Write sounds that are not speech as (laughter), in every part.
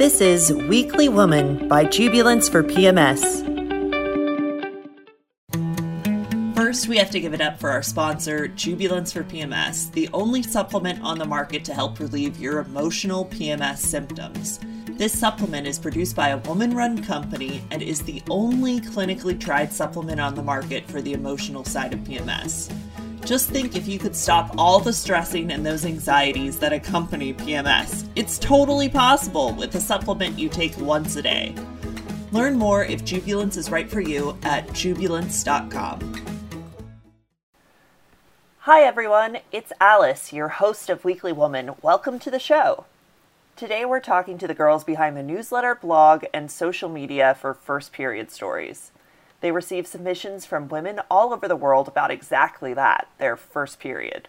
This is Weekly Woman by Jubilance for PMS. First, we have to give it up for our sponsor, Jubilance for PMS, the only supplement on the market to help relieve your emotional PMS symptoms. This supplement is produced by a woman run company and is the only clinically tried supplement on the market for the emotional side of PMS. Just think if you could stop all the stressing and those anxieties that accompany PMS. It's totally possible with a supplement you take once a day. Learn more if Jubilance is right for you at jubilance.com. Hi everyone, it's Alice, your host of Weekly Woman. Welcome to the show. Today we're talking to the girls behind the newsletter, blog, and social media for First Period Stories. They receive submissions from women all over the world about exactly that their first period.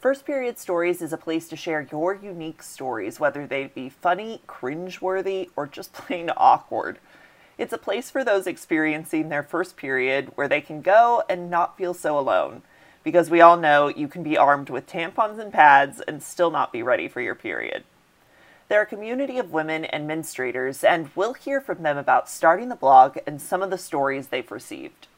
First Period Stories is a place to share your unique stories, whether they be funny, cringeworthy, or just (laughs) plain awkward. It's a place for those experiencing their first period where they can go and not feel so alone. Because we all know you can be armed with tampons and pads and still not be ready for your period. They're a community of women and menstruators, and we'll hear from them about starting the blog and some of the stories they've received.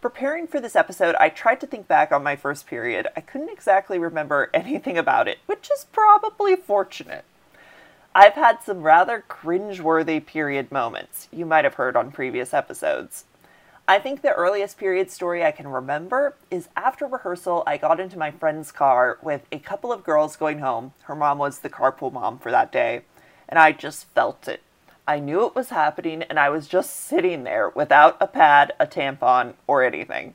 Preparing for this episode, I tried to think back on my first period. I couldn't exactly remember (laughs) anything about it, which is probably fortunate. I've had some rather cringe-worthy period moments you might have heard on previous episodes. I think the earliest period story I can remember is after rehearsal, I got into my friend's car with a couple of girls going home. Her mom was the carpool mom for that day, and I just felt it. I knew it was happening, and I was just sitting there without a pad, a tampon, or anything.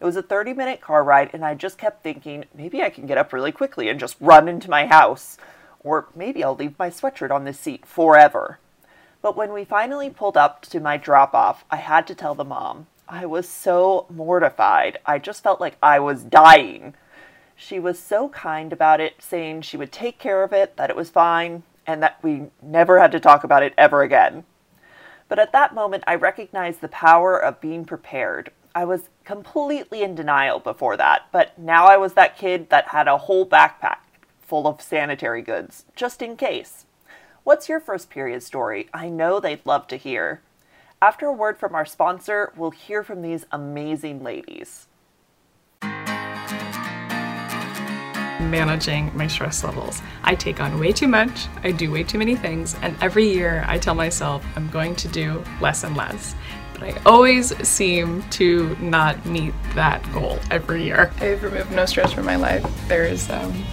It was a 30 minute car ride, and I just kept thinking maybe I can get up really quickly and just run into my house. Or maybe I'll leave my sweatshirt on this seat forever. But when we finally pulled up to my drop off, I had to tell the mom. I was so mortified. I just felt like I was dying. She was so kind about it, saying she would take care of it, that it was fine, and that we never had to talk about it ever again. But at that moment, I recognized the power of being prepared. I was completely in denial before that, but now I was that kid that had a whole backpack full of sanitary goods, just in case. What's your first period story? I know they'd love to hear. After a word from our sponsor, we'll hear from these amazing ladies. Managing my stress levels. I take on way too much, I do way too many things, and every year I tell myself I'm going to do less and less. But I always seem to not meet that goal every year. I've removed no stress from my life. There's um,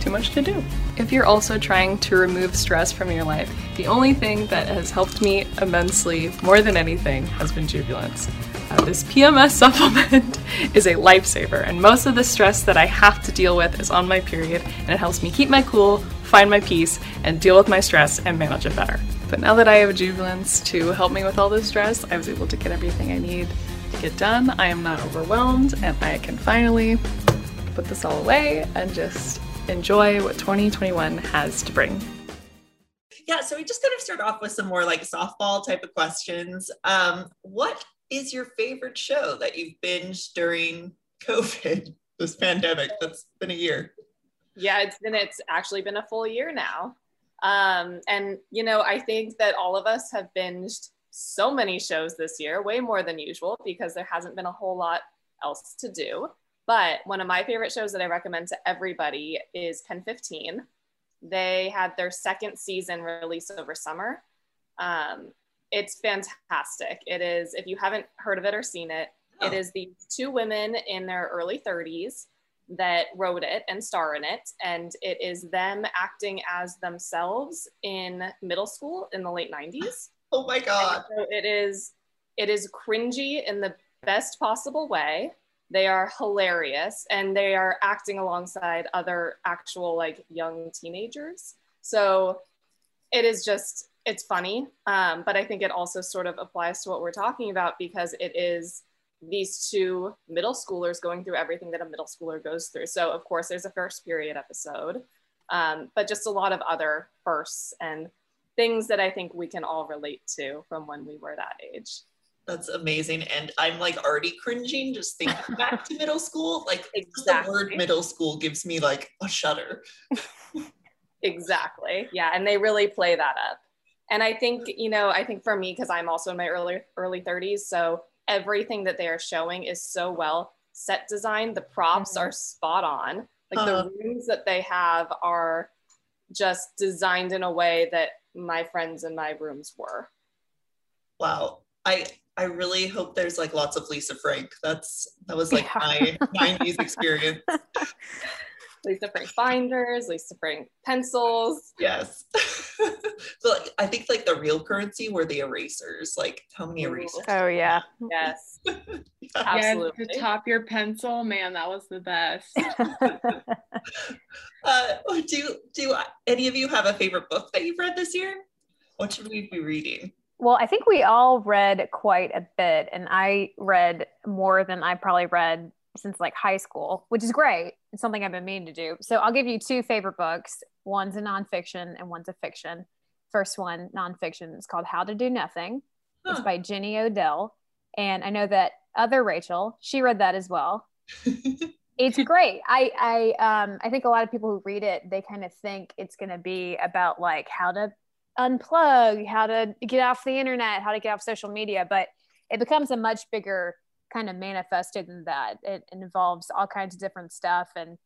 too much to do. If you're also trying to remove stress from your life, the only thing that has helped me immensely, more than anything, has been Jubilance. Uh, this PMS (laughs) supplement is a lifesaver, and most of the stress that I have to deal with is on my period, and it helps me keep my cool, find my peace, and deal with my stress and manage it better. But now that I have Jubilance to help me with all this stress, I was able to get everything I need to get done. I am not overwhelmed, and I can finally put this all away and just enjoy what 2021 has to bring. Yeah, so we just kind of start off with some more like softball type of questions. Um, what is your favorite show that you've binged during COVID, (laughs) this pandemic that's been a year? Yeah, it's been it's actually been a full year now. Um, and you know, I think that all of us have binged so many shows this year, way more than usual, because there hasn't been a whole lot else to do. But one of my favorite shows that I recommend to everybody is Pen 15. They had their second season release over summer. Um, it's fantastic. It is, if you haven't heard of it or seen it, oh. it is the two women in their early 30s that wrote it and star in it. And it is them acting as themselves in middle school in the late 90s. Oh my God. So it is, it is cringy in the best possible way they are hilarious and they are acting alongside other actual like young teenagers. So it is just it's funny um, but i think it also sort of applies to what we're talking about because it is these two middle schoolers going through everything that a middle schooler goes through. So of course there's a first period episode um, but just a lot of other firsts and things that i think we can all relate to from when we were that age that's amazing. And I'm like already cringing just thinking (laughs) back to middle school. Like exactly. the word middle school gives me like a shudder. (laughs) Exactly. Yeah. And they really play that up. And I think, you know, I think for me, because I'm also in my early early 30s, so everything that they are showing is so well set design. The props mm-hmm. are spot on. Like uh-huh. the rooms that they have are just designed in a way that my friends and my rooms were. Wow. I I really hope there's like lots of Lisa Frank. That's that was like yeah. my 90s experience. (laughs) Lisa Frank binders, Lisa Frank pencils. Yes. (laughs) so like, I think like the real currency were the erasers. Like how many erasers? Oh yeah. Yes. (laughs) Absolutely. Yeah, to top your pencil, man, that was the best. uh, do do any of you have a favorite book that you've read this year? What should we be reading? Well, I think we all read quite a bit, and I read more than I probably read since like high school, which is great. It's something I've been meaning to do. So I'll give you two favorite books. One's a nonfiction and one's a fiction. First one, nonfiction, is called How to Do Nothing. Huh. It's by Jenny Odell. And I know that other Rachel, she read that as well. (laughs) it's great. I I um I think a lot of people who read it, they kind of think it's gonna be about like how to unplug, how to get off the internet, how to get off social media, but it becomes a much bigger kind of manifested than that. It, involves all kinds of different stuff and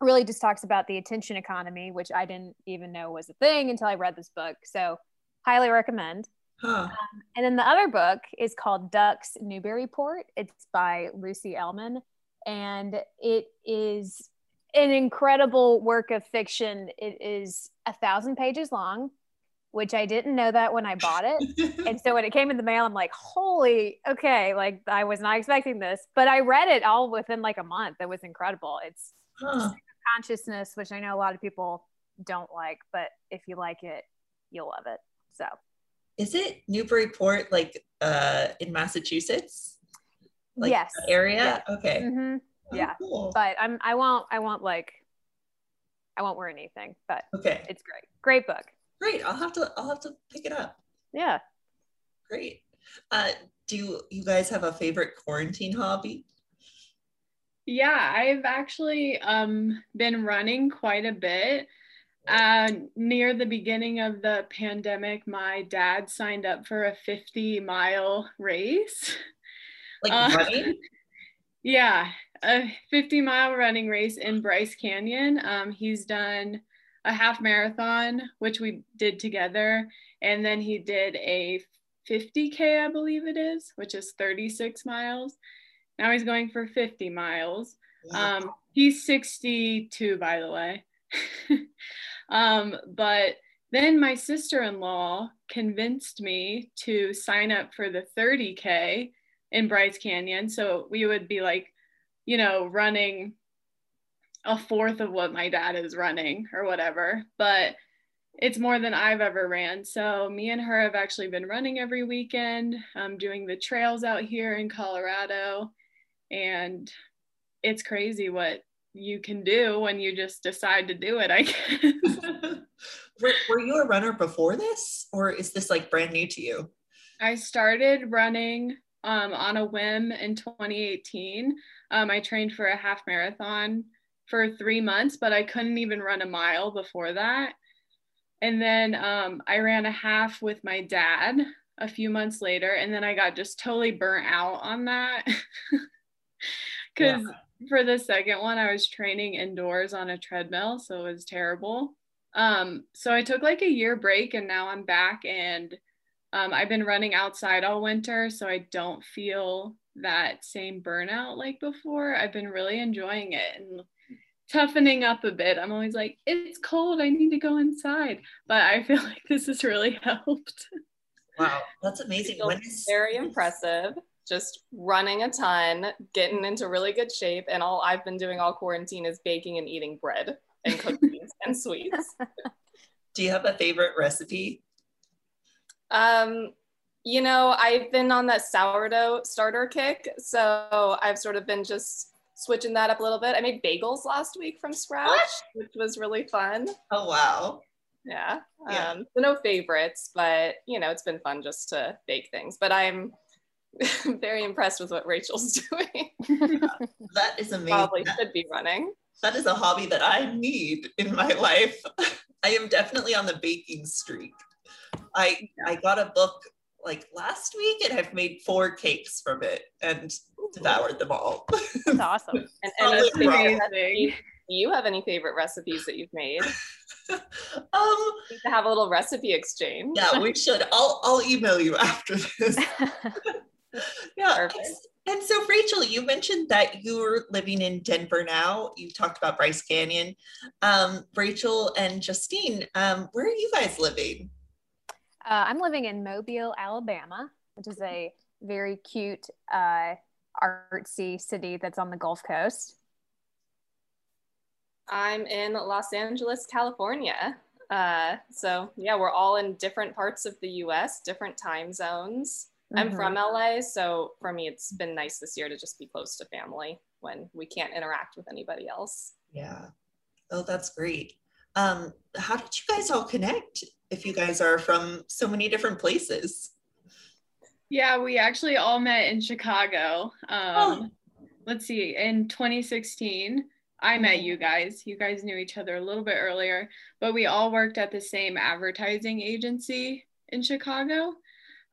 really just talks about the attention economy, which I didn't even know was a thing until I read this book. So, highly recommend. Huh. (gasps) Um, and then the other book is called Ducks Newburyport. It's by Lucy Ellmann, and it is an incredible work of fiction. It is a thousand pages long which I didn't know that when I bought it. and so (laughs) when it came in the mail, I'm like, holy, okay, like I was not expecting this. But I read it all within like a month. It was incredible. It's huh. consciousness, which I know a lot of people don't like, but if you like it, you'll love it. So is it Newburyport like uh in Massachusetts? Like yes. Area? Okay. Mm-hmm. Oh, yeah. Cool. But I'm I won't I won't like I won't wear anything, but okay. It's great. Great book. Great. I'll have to I'll have to pick it up. Yeah. Great. Uh, do you you guys have a favorite quarantine hobby? Yeah, I've actually um, been running quite a bit. Uh, near the beginning of the pandemic, my dad signed up for a 50 mile race. Like uh, running? (laughs) Yeah, a 50 mile running race in Bryce Canyon. Um, he's done a half marathon, which we did together. And then he did a 50K, I believe it is, which is 36 miles. Now he's going for 50 miles. Wow. Um, he's 62, by the way. (laughs) um, but then my sister in law convinced me to sign up for the 30K in Bryce Canyon. So we would be like, you know, running a fourth of what my dad is running or whatever, but it's more than I've ever ran. So me and her have actually been running every weekend, um, doing the trails out here in Colorado, and it's crazy what you can do when you just decide to do it. I (laughs) guess. were, were you a runner before this, or is this like brand new to you? I started running um, on a whim in 2018. Um, I trained for a half marathon for three months, but I couldn't even run a mile before that. And then um, I ran a half with my dad a few months later, and then I got just totally burnt out on that. Because (laughs) yeah. for the second one, I was training indoors on a treadmill, so it was terrible. Um, so I took like a year break, and now I'm back, and um, I've been running outside all winter, so I don't feel that same burnout like before. I've been really enjoying it and toughening up a bit. I'm always like, it's cold. I need to go inside. But I feel (laughs) like this has really helped. Wow, that's amazing. very impressive. Just running a ton, getting into really good shape, and all I've been doing all quarantine is baking and eating bread and (laughs) cookies and sweets. Do you have a favorite recipe? Um, you know, I've been on that sourdough starter kick, so I've sort of been just switching that up a little bit. I made bagels last week from scratch, what? which was really fun. Oh wow. Yeah. yeah. Um, so no favorites, but you know, it's been fun just to bake things. But I'm (laughs) very impressed with what Rachel's (laughs) doing. (laughs) that is amazing. Probably should be running. That is a hobby that I need in my life. I am definitely on the baking streak. I I got a book like last week and I've made four cakes from it and (laughs) devoured them all. That's awesome. (laughs) And, Solid and rock. recipes, do you have any favorite recipes that you've made? (laughs) um We need to have a little recipe exchange. yeah, we should. I'll I'll email you after this. Yeah. Perfect. And so, Rachel, you mentioned that you're living in Denver now. You talked about Bryce Canyon. Um, Rachel and Justine, um, where are you guys living? Uh, I'm living in Mobile, Alabama, which is a very cute, uh, artsy city that's on the Gulf Coast. I'm in Los Angeles, California. Uh, so yeah, we're all in different parts of the U.S., different time zones. I'm Mhm. from LA, so for me, it's been nice this year to just be close to family when we can't interact with anybody else. Yeah. Oh, that's great. Um, how did you guys all connect if you guys are from so many different places? Yeah, we actually all met in Chicago. Oh. Um, Let's see, in 2016, I met you guys. You guys knew each other a little bit earlier, but we all worked at the same advertising agency in Chicago.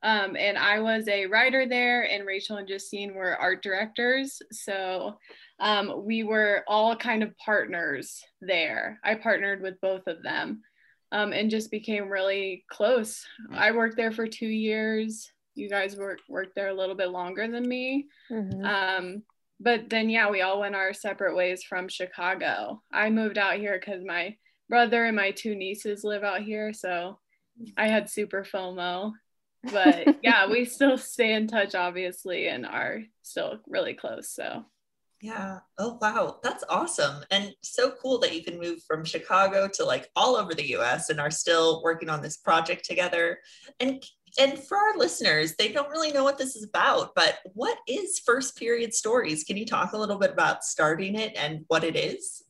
Um, and I was a writer there, and Rachel and Justine were art directors. So um, we were all kind of partners there. I partnered with both of them um, and just became really close. I worked there for two years. You guys worked worked there a little bit longer than me. Mhm. Um, but then, yeah, we all went our separate ways from Chicago. I moved out here because my brother and my two nieces live out here. So I had super FOMO. But (laughs) yeah, we still stay in touch, obviously, and are still really close. So Yeah. Oh, wow. That's awesome. And so cool that you can move from Chicago to like all over the US and are still working on this project together. And and for our listeners, they don't really know what this is about, but what is First Period Stories? Can you talk a little bit about starting it and what it is?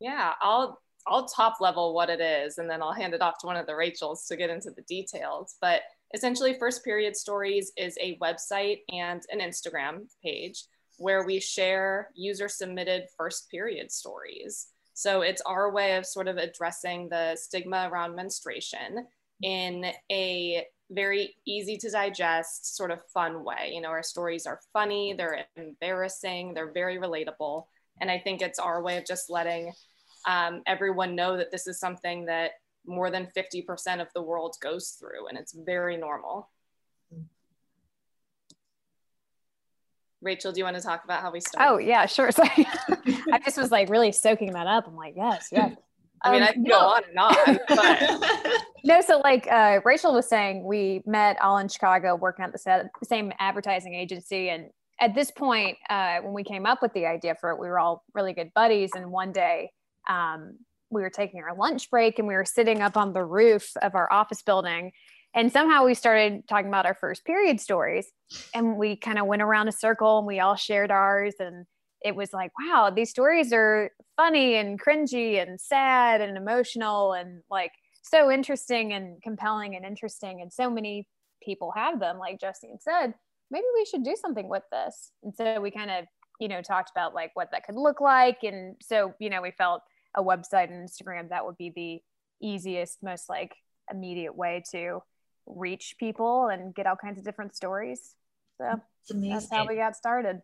Yeah, I'll I'll top level what it is, and then I'll hand it off to one of the Rachels to get into the details. But essentially, First Period Stories is a website and an Instagram page where we share user submitted first period stories. So it's our way of sort of addressing the stigma around menstruation in a very easy to digest, sort of fun way. You know, our stories are funny, they're embarrassing, they're very relatable. And I think it's our way of just letting um, everyone know that this is something that more than 50% of the world goes through, and it's very normal. Rachel, do you want to talk about how we started? Oh yeah, sure. (laughs) So I just was like really soaking that up. I'm like, yes, yes. (laughs) I mean, Um, I can no. go on and on, but (laughs) No, so like uh, Rachel was saying, we met all in Chicago working at the sa- same advertising agency. And at this point, uh, when we came up with the idea for it, we were all really good buddies. And one day um, we were taking our lunch break and we were sitting up on the roof of our office building. And somehow we started talking about our first period stories. And we kind of went around a circle and we all shared ours. And it was like, wow, these stories are funny and cringy and sad and emotional and like so interesting and compelling and interesting. And so many people have them, like Justine said, maybe we should do something with this. And so we kind of, you know, talked about like what that could look like. And so, you know, we felt a website and Instagram that would be the easiest, most like immediate way to reach people and get all kinds of different stories. So that's how we got started.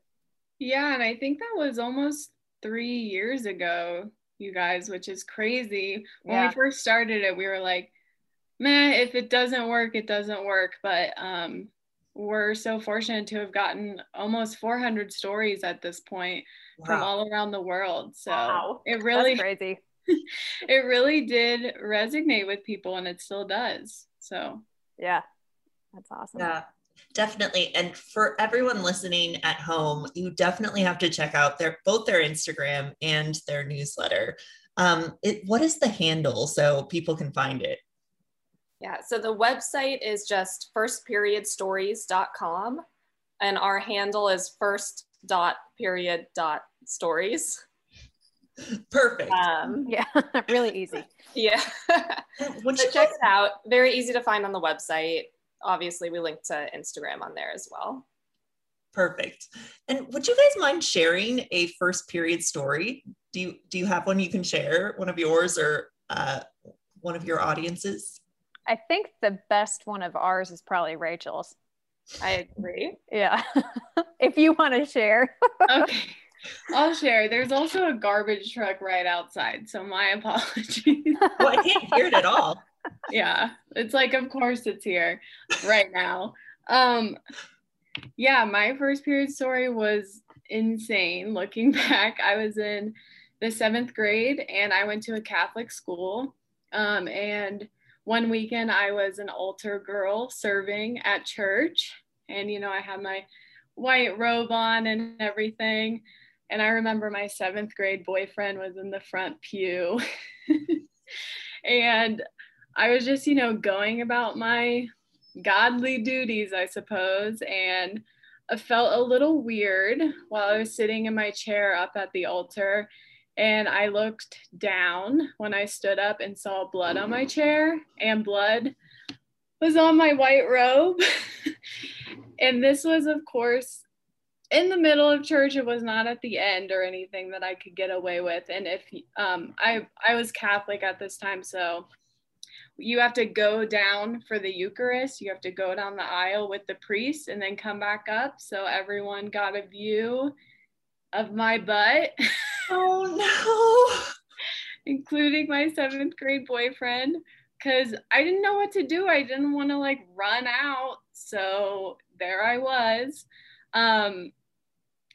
Yeah, and I think that was almost three years ago, you guys, which is crazy. When Yeah. we first started it, we were like, man, if it doesn't work, it doesn't work. But um, we're so fortunate to have gotten almost 400 stories at this point from all around the world. So Wow. it really, That's crazy. (laughs) it really did resonate with people, and it still does. So Yeah. That's awesome. Yeah, definitely. And for everyone listening at home, you definitely have to check out their both their Instagram and their newsletter. Um, it, what is the handle so people can find it? yeah, so the website is just firstperiodstories.com, and our handle is first dot period dot stories. Perfect. Um, (laughs) Yeah. really easy. (laughs) yeah. Would so you check it out. Very easy to find on the website. Obviously, we link to Instagram on there as well. Perfect. And would you guys mind sharing a first period story? Do you do you have one you can share, one of yours or uh, one of your audiences? I think the best one of ours is probably Rachel's. I agree. Yeah. (laughs) if you want to share. (laughs) okay. I'll share. There's also a garbage truck right outside, so my (laughs) apologies. well, I can't hear it at all. Yeah, it's like, of course, it's here right now. Um, yeah, my first period story was insane. Looking (laughs) back, I was in the seventh grade and I went to a Catholic school. Um, and one weekend, I was an altar girl serving at church, and you know, I had my white robe on and everything. And I remember my seventh grade boyfriend was in the front pew. (laughs) and I was just, you know, going about my godly duties, I suppose. And I felt a little weird while I was sitting in my chair up at the altar. And I looked down when I stood up and saw blood on my chair, and blood was on my white robe. (laughs) and this was, of course, in the middle of church it was not at the end or anything that i could get away with and if um, i i was catholic at this time so you have to go down for the eucharist you have to go down the aisle with the priest and then come back up. So everyone got a view of my butt (laughs) oh no. including my seventh grade boyfriend because i didn't know what to do. I didn't want to like run out. So there i was. Um,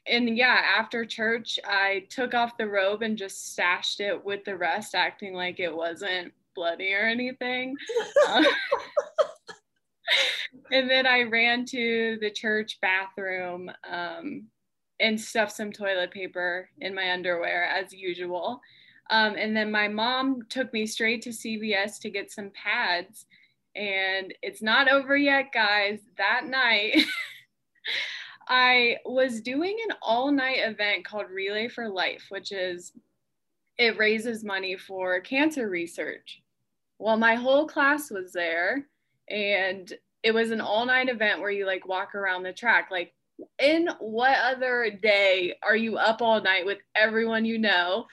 and yeah, after church, I took off the robe and just stashed it with the rest, acting like it wasn't bloody or anything. (laughs) um, and then I ran to the church bathroom um, and stuffed some toilet paper in my underwear as usual. Um, and then my mom took me straight to CVS to get some pads. And it's not over yet, guys. That night, (laughs) I was doing an all night event called Relay for Life, which is it raises money for cancer research. Well, my whole class was there and it was an all night event where you like walk around the track. Like, in what other day are you up all night with everyone you know?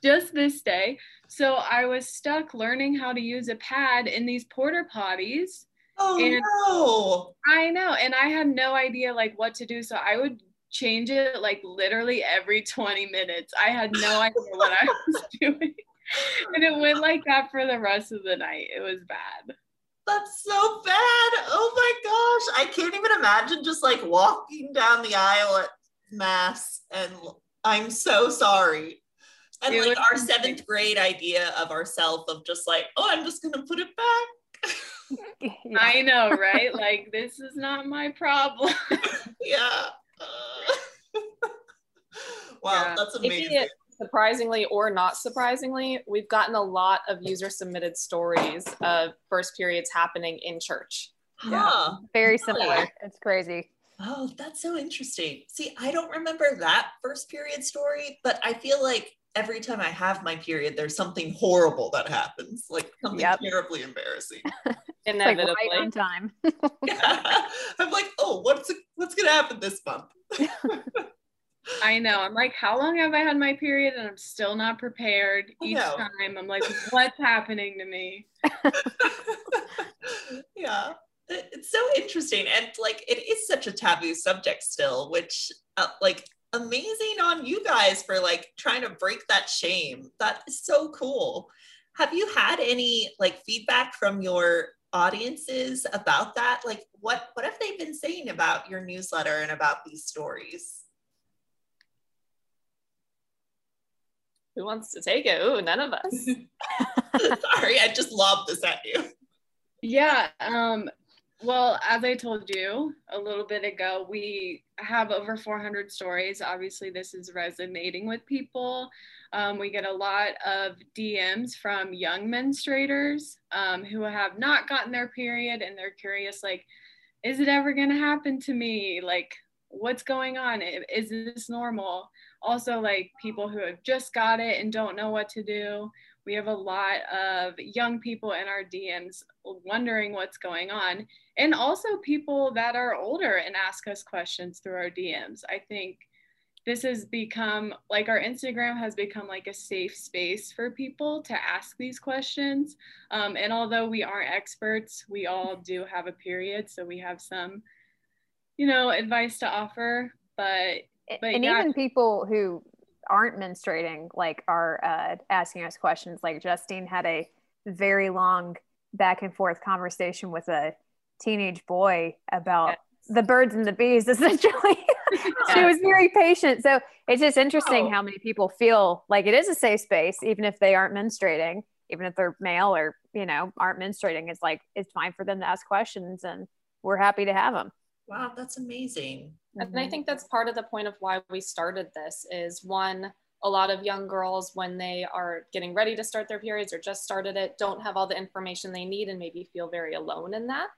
Just this day. So I was stuck learning how to use a pad in these porta potties Oh and no. I know. And I had no idea like what to do. So I would change it like literally every 20 minutes. I had no (laughs) idea what I was (laughs) doing. And it went like that for the rest of the night. It was bad. That's so bad. Oh my gosh. I can't even imagine just like walking down the aisle at mass and I'm so sorry. And It like our seventh grade idea of ourselves of just like, oh, I'm just gonna put it back. Yeah. I (laughs) know, right? Like this is not my problem. yeah. (laughs) Wow, Yeah. that's amazing. it- surprisingly or not surprisingly, we've gotten a lot of user submitted stories of first periods happening in church. Huh. Very Really? similar. It's crazy. Oh, that's so interesting. See, I don't remember that first period story, but I feel like every time I have my period, there's something horrible that happens, like something Yep. terribly embarrassing. (laughs) It's like right on time. (laughs) (laughs) I'm like, oh, what's what's gonna happen this month? I know. I'm like, how long have I had my period and I'm still not prepared each know. time? I'm like, what's happening to me? yeah, it's so interesting, and like it is such a taboo subject still, which uh, like amazing on you guys for like trying to break that shame. That is so cool. Have you had any like feedback from your audiences about that? Like, what what have they been saying about your newsletter and about these stories? Who wants to take it? Ooh, none of us. (laughs) Sorry, I just lobbed this at you. Yeah. Um, well, as I told you a little bit ago, we have over 400 stories. Obviously, this is resonating with people. Um, we get a lot of DMs from young menstruators um, who have not gotten their period and they're curious, like, is it ever going to happen to me? Like, what's going on? Is this normal? Also, like, people who have just got it and don't know what to do we have a lot of young people in our DMs wondering what's going on, and also people that are older and ask us questions through our DMs. I think this has become like our Instagram has become like a safe space for people to ask these questions. Um, and although we aren't experts, we all do have a period, so we have some, you know, advice to offer. But but and yeah. even people who aren't menstruating like are uh, asking us questions. Like Justine had a very long back and forth conversation with a teenage boy about Yes. the birds and the bees (laughs) essentially (laughs) she was very patient so it's just interesting Oh. how many people feel like it is a safe space even if they aren't menstruating even if they're male or you know aren't menstruating it's like it's fine for them to ask questions and we're happy to have them Wow, that's amazing. And I think that's part of the point of why we started this is one, a lot of young girls, when they are getting ready to start their periods or just started it, don't have all the information they need and maybe feel very alone in that.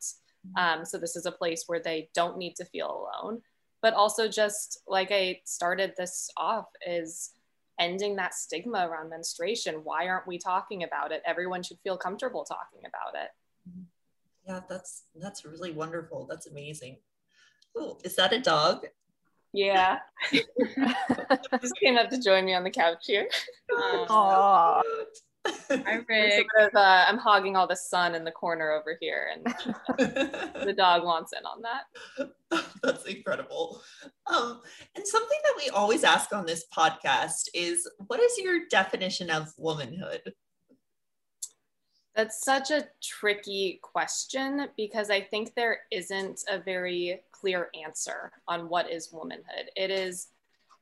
Um, so this is a place where they don't need to feel alone. But also just like I started this off is ending that stigma around menstruation. Why aren't we talking about it? Everyone should feel comfortable talking about it. Yeah, that's that's really wonderful. That's amazing. Oh, is that a dog? Yeah. (laughs) just came up to join me on the couch here. Aw. (laughs) Hi, (laughs) There's a Rick. bit of, uh, I'm hogging all the sun in the corner over here, and (laughs) the dog wants in on that. (laughs) That's incredible. Um, and something that we always ask on this podcast is what is your definition of womanhood? That's such a tricky question because I think there isn't a very clear answer on what is womanhood. It is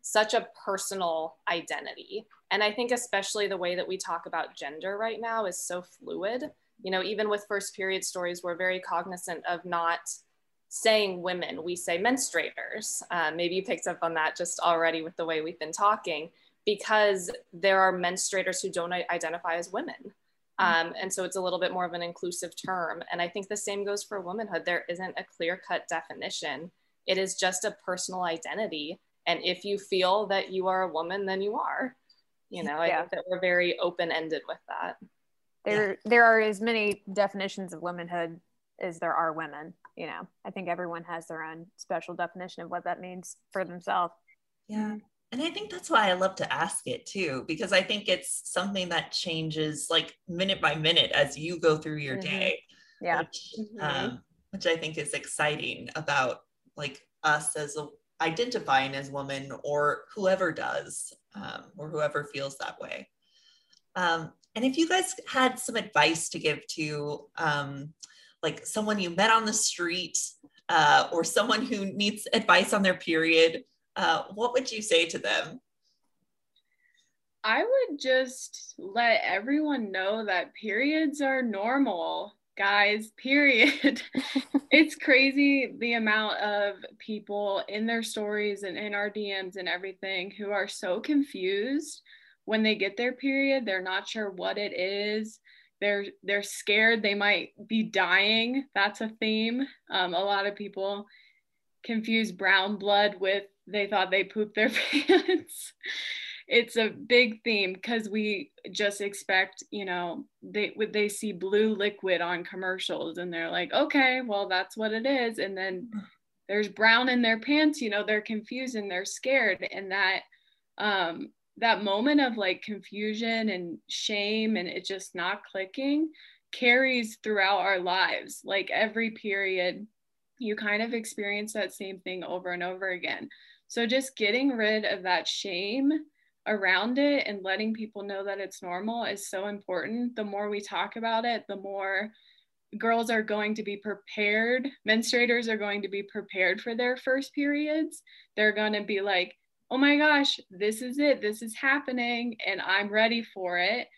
such a personal identity. And I think, especially the way that we talk about gender right now is so fluid. You know, even with first period stories, we're very cognizant of not saying women, we say menstruators. Uh, maybe you picked up on that just already with the way we've been talking, because there are menstruators who don't identify as women. Um, and so it's a little bit more of an inclusive term. And I think the same goes for womanhood. There isn't a clear cut definition, it is just a personal identity. And if you feel that you are a woman, then you are. You know, I Yeah. think that we're very open ended with that. there there are as many definitions of womanhood as there are women you know i think everyone has their own special definition of what that means for themselves Yeah. And I think that's why I love to ask it too, because I think it's something that changes like minute by minute as you go through your Mhm. day. yeah Which, Mhm. um, which I think is exciting about like us as a, identifying as woman or whoever does um, or whoever feels that way. Um, and if you guys had some advice to give to um, like someone you met on the street uh, or someone who needs advice on their period, uh, what would you say to them? I would just let everyone know that periods are normal, guys, period. (laughs) (laughs) it's crazy the amount of people in their stories and in our DMs and everything who are so confused when they get their period. They're not sure what it is. They're they're scared they might be dying. That's a theme. Um, a lot of people confuse brown blood with they thought they pooped their (laughs) pants it's a big theme because we just expect you know they they see blue liquid on commercials and they're like okay well that's what it is. And then there's brown in their pants you know they're confused and they're scared. And that um that moment of like confusion and shame and it just not clicking carries throughout our lives. Like every period you kind of experience that same thing over and over again. So just getting rid of that shame around it and letting people know that it's normal is so important. The more we talk about it, the more girls are going to be prepared. Menstruators are going to be prepared for their first periods. They're going to be like, oh my gosh, this is it. This is happening. And I'm ready for it.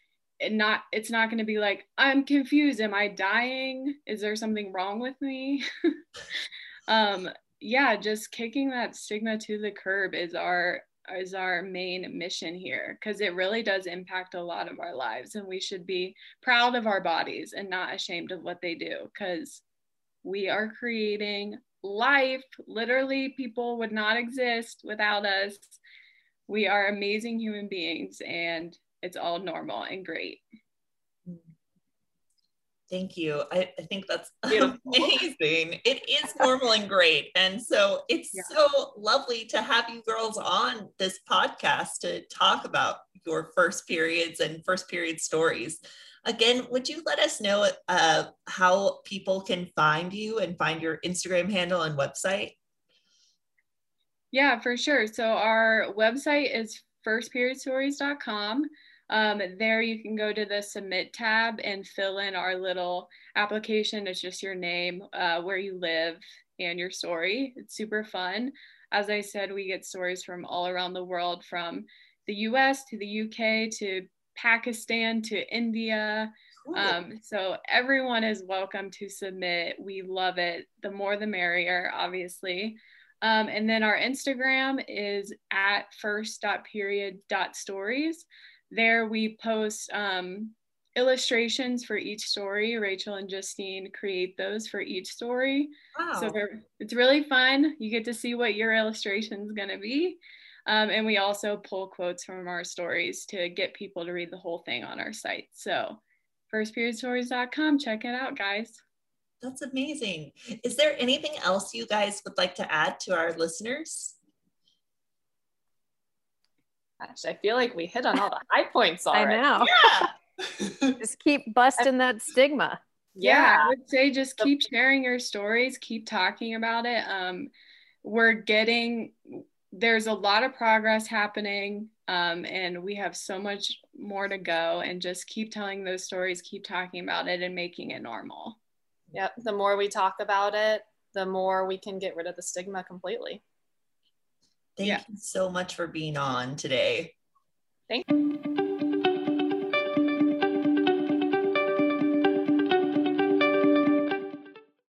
And not, it's not going to be like, I'm confused. Am I dying? Is there something wrong with me? (laughs) um, yeah, just kicking that stigma to the curb is our is our main mission here because it really does impact a lot of our lives and we should be proud of our bodies and not ashamed of what they do because we are creating life. Literally people would not exist without us. We are amazing human beings and it's all normal and great Thank you. I, I think that's (laughs) Beautiful. amazing. It is normal and great. And so it's Yeah. so lovely to have you girls on this podcast to talk about your first periods and first period stories. Again, would you let us know uh, how people can find you and find your Instagram handle and website? Yeah, for sure. So our website is firstperiodstories.com. Um, there you can go to the submit tab and fill in our little application. It's just your name, uh, where you live, and your story. It's super fun. As I said, we get stories from all around the world, from the US to the UK to Pakistan to India. Cool. Um, so everyone is welcome to submit. We love it. The more the merrier, obviously. Um, and then our Instagram is at first.period.stories. There we post um, illustrations for each story. Rachel and Justine create those for each story. wow. So it's really fun. You get to see what your illustration is going to be. Um, and we also pull quotes from our stories to get people to read the whole thing on our site. So firstperiodstories.com, check it out, guys. That's amazing. Is there anything else you guys would like to add to our listeners? Gosh, I feel like we hit on all the high points already. I know. Yeah. Just keep busting that stigma. yeah, Yeah. I would say just keep sharing your stories, keep talking about it. Um, we're getting there's a lot of progress happening, um, and we have so much more to go. And just keep telling those stories, keep talking about it, and making it normal. Yep. The more we talk about it, the more we can get rid of the stigma completely. Thank Yeah. you so much for being on today. Thank